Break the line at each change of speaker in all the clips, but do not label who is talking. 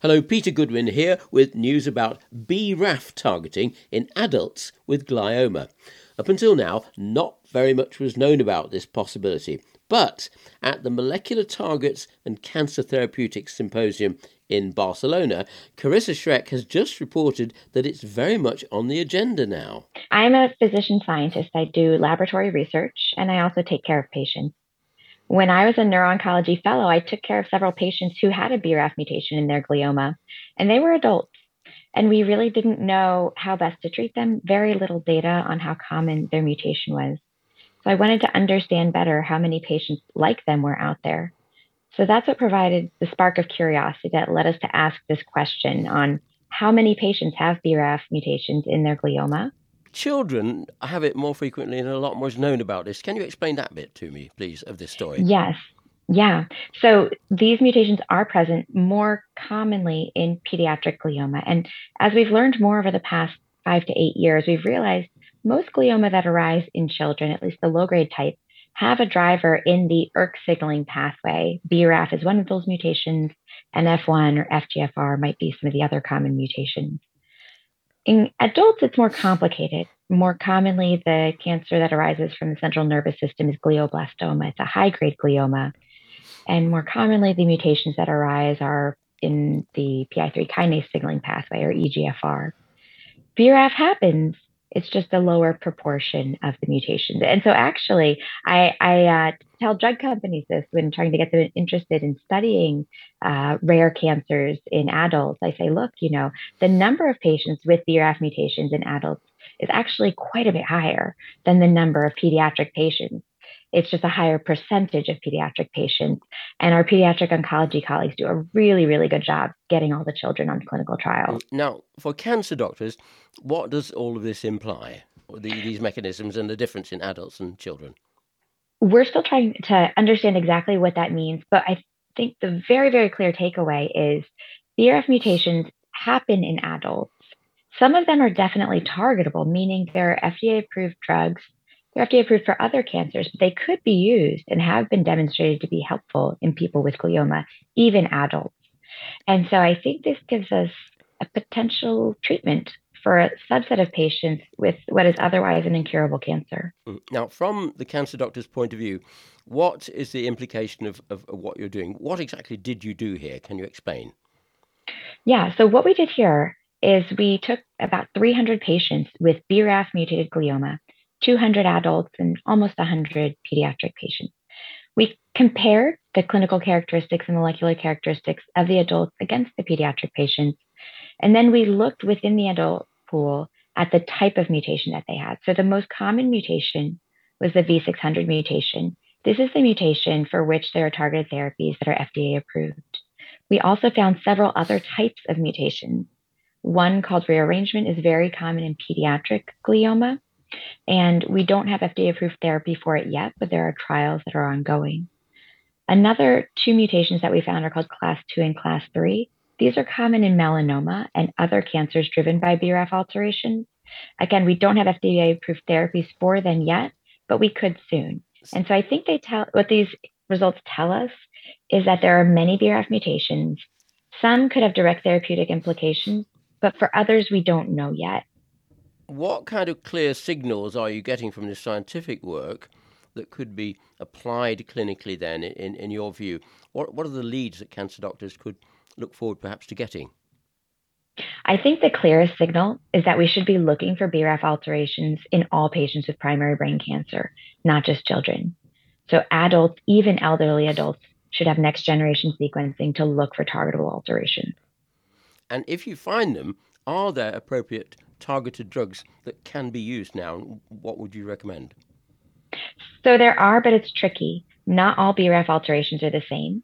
Hello, Peter Goodwin here with news about BRAF targeting in adults with glioma. Up until now, not very much was known about this possibility, but at the Molecular Targets and Cancer Therapeutics Symposium in Barcelona, Karisa Schreck has just reported that it's very much on the agenda now.
I'm a physician scientist. I do laboratory research and I also take care of patients. When I was a neuro-oncology fellow, I took care of several patients who had a BRAF mutation in their glioma, and they were adults. And we really didn't know how best to treat them, very little data on how common their mutation was. So I wanted to understand better how many patients like them were out there. So that's what provided the spark of curiosity that led us to ask this question on how many patients have BRAF mutations in their glioma
Children have it more frequently and a lot more is known about this. Can you explain that bit to me, please, of this story?
Yes. Yeah. So these mutations are present more commonly in pediatric glioma. And as we've learned more over the past five to eight years, we've realized most glioma that arise in children, at least the low grade type, have a driver in the ERK signaling pathway. BRAF is one of those mutations, and F1 or FGFR might be some of the other common mutations. In adults, it's more complicated. More commonly, the cancer that arises from the central nervous system is glioblastoma. It's a high grade glioma. And more commonly, the mutations that arise are in the PI3 kinase signaling pathway or EGFR. BRAF happens it's just a lower proportion of the mutations. And so, actually, I, I uh, tell drug companies this when trying to get them interested in studying uh, rare cancers in adults. I say, look, you know, the number of patients with BRAF mutations in adults is actually quite a bit higher than the number of pediatric patients. It's just a higher percentage of pediatric patients. And our pediatric oncology colleagues do a really, really good job getting all the children on clinical trials.
Now, for cancer doctors, what does all of this imply? The, these mechanisms and the difference in adults and children?
We're still trying to understand exactly what that means, but I think the very, very clear takeaway is BRAF mutations happen in adults. Some of them are definitely targetable, meaning they're FDA approved drugs they're FDA approved for other cancers, but they could be used and have been demonstrated to be helpful in people with glioma, even adults. And so I think this gives us a potential treatment for a subset of patients with what is otherwise an incurable cancer.
Mm. Now, from the cancer doctor's point of view, what is the implication of, of, of what you're doing? What exactly did you do here? Can you explain?
Yeah, so what we did here is we took about 300 patients with BRAF mutated glioma 200 adults and almost 100 pediatric patients. We compared the clinical characteristics and molecular characteristics of the adults against the pediatric patients. And then we looked within the adult pool at the type of mutation that they had. So the most common mutation was the V600 mutation. This is the mutation for which there are targeted therapies that are FDA approved. We also found several other types of mutations. One called rearrangement is very common in pediatric glioma. And we don't have FDA approved therapy for it yet, but there are trials that are ongoing. Another two mutations that we found are called class 2 and class 3. These are common in melanoma and other cancers driven by BRAF alterations. Again, we don't have FDA approved therapies for them yet, but we could soon. And so I think they tell what these results tell us is that there are many BRAF mutations. Some could have direct therapeutic implications, but for others, we don't know yet
what kind of clear signals are you getting from this scientific work that could be applied clinically then, in, in your view? What, what are the leads that cancer doctors could look forward perhaps to getting?
I think the clearest signal is that we should be looking for BRAF alterations in all patients with primary brain cancer, not just children. So adults, even elderly adults, should have next generation sequencing to look for targetable alterations.
And if you find them, are there appropriate targeted drugs that can be used now? What would you recommend?
So there are, but it's tricky. Not all BRAF alterations are the same.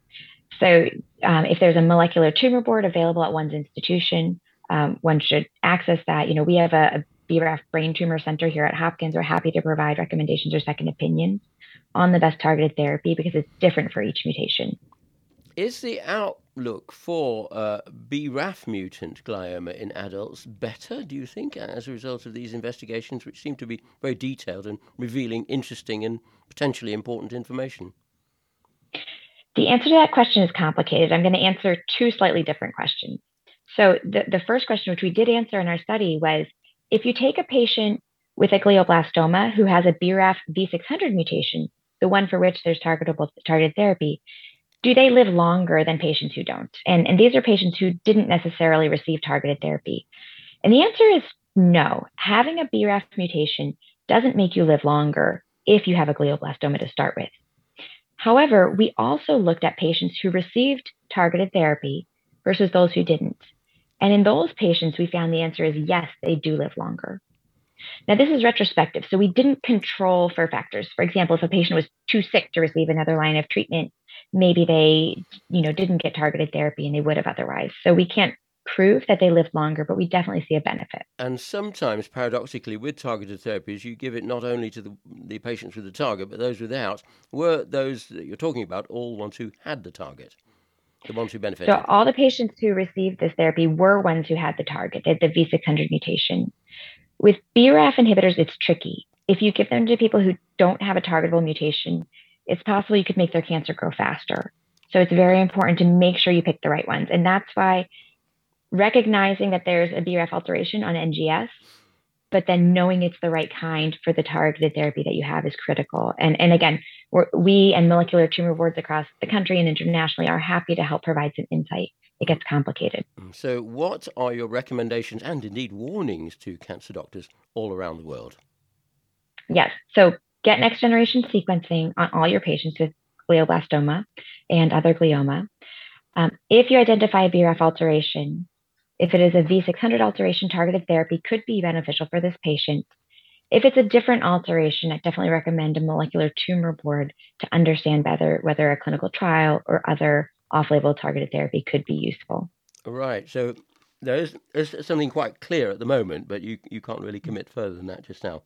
So um, if there's a molecular tumor board available at one's institution, um, one should access that. You know, we have a, a BRAF brain tumor center here at Hopkins. We're happy to provide recommendations or second opinions on the best targeted therapy because it's different for each mutation.
Is the outlook for uh, BRAF mutant glioma in adults better, do you think, as a result of these investigations, which seem to be very detailed and revealing interesting and potentially important information?
The answer to that question is complicated. I'm going to answer two slightly different questions. So, the, the first question, which we did answer in our study, was if you take a patient with a glioblastoma who has a BRAF V600 mutation, the one for which there's targetable targeted therapy, do they live longer than patients who don't? And, and these are patients who didn't necessarily receive targeted therapy. And the answer is no. Having a BRAF mutation doesn't make you live longer if you have a glioblastoma to start with. However, we also looked at patients who received targeted therapy versus those who didn't. And in those patients, we found the answer is yes, they do live longer. Now, this is retrospective, so we didn't control for factors. For example, if a patient was too sick to receive another line of treatment, maybe they, you know, didn't get targeted therapy and they would have otherwise. So we can't prove that they live longer, but we definitely see a benefit.
And sometimes, paradoxically, with targeted therapies, you give it not only to the, the patients with the target, but those without. Were those that you're talking about all ones who had the target? The ones who benefited?
So, all the patients who received this therapy were ones who had the target, the, the V600 mutation. With BRAF inhibitors, it's tricky. If you give them to people who don't have a targetable mutation, it's possible you could make their cancer grow faster. So it's very important to make sure you pick the right ones. And that's why recognizing that there's a BRAF alteration on NGS, but then knowing it's the right kind for the targeted therapy that you have is critical. And, and again, we and molecular tumor boards across the country and internationally are happy to help provide some insight. It gets complicated.
Mm, so, what are your recommendations and indeed warnings to cancer doctors all around the world?
Yes. So, get next generation sequencing on all your patients with glioblastoma and other glioma. Um, if you identify a BRAF alteration, if it is a V600 alteration, targeted therapy could be beneficial for this patient. If it's a different alteration, I definitely recommend a molecular tumor board to understand whether, whether a clinical trial or other off label targeted therapy could be useful.
Right. So there is, is something quite clear at the moment, but you, you can't really commit further than that just now.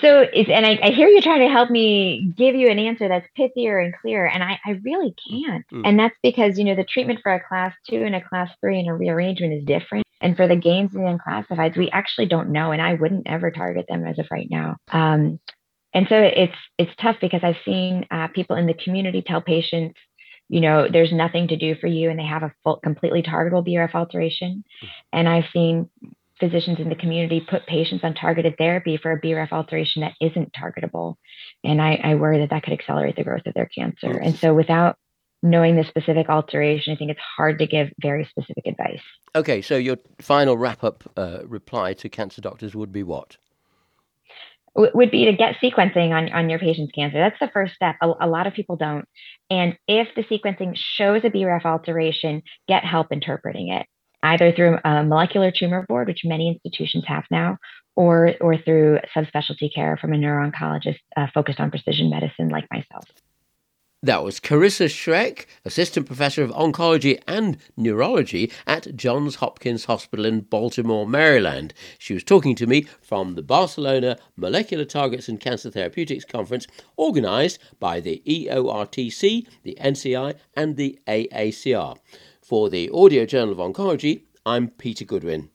So, is and I, I, hear you trying to help me give you an answer that's pithier and clearer, and I, I really can't. Mm. And that's because, you know, the treatment for a class two and a class three and a rearrangement is different. And for the gains and unclassifieds, we actually don't know, and I wouldn't ever target them as of right now. Um, and so it's it's tough because I've seen uh, people in the community tell patients, you know, there's nothing to do for you, and they have a full, completely targetable BRAF alteration. Mm. And I've seen physicians in the community put patients on targeted therapy for a BRAF alteration that isn't targetable. And I, I worry that that could accelerate the growth of their cancer. And so without knowing the specific alteration, I think it's hard to give very specific advice.
Okay, so your final wrap up uh, reply to cancer doctors would be what?
would be to get sequencing on, on your patient's cancer. That's the first step. A, a, lot of people don't. And if the sequencing shows a BRAF alteration, get help interpreting it either through a molecular tumor board, which many institutions have now, or, or through subspecialty care from a neuro-oncologist uh, focused on precision medicine like myself.
That was Karisa Schreck, Assistant Professor of Oncology and Neurology at Johns Hopkins Hospital in Baltimore, Maryland. She was talking to me from the Barcelona Molecular Targets and Cancer Therapeutics Conference, organized by the EORTC, the NCI, and the AACR. For the Audio Journal of Oncology, I'm Peter Goodwin.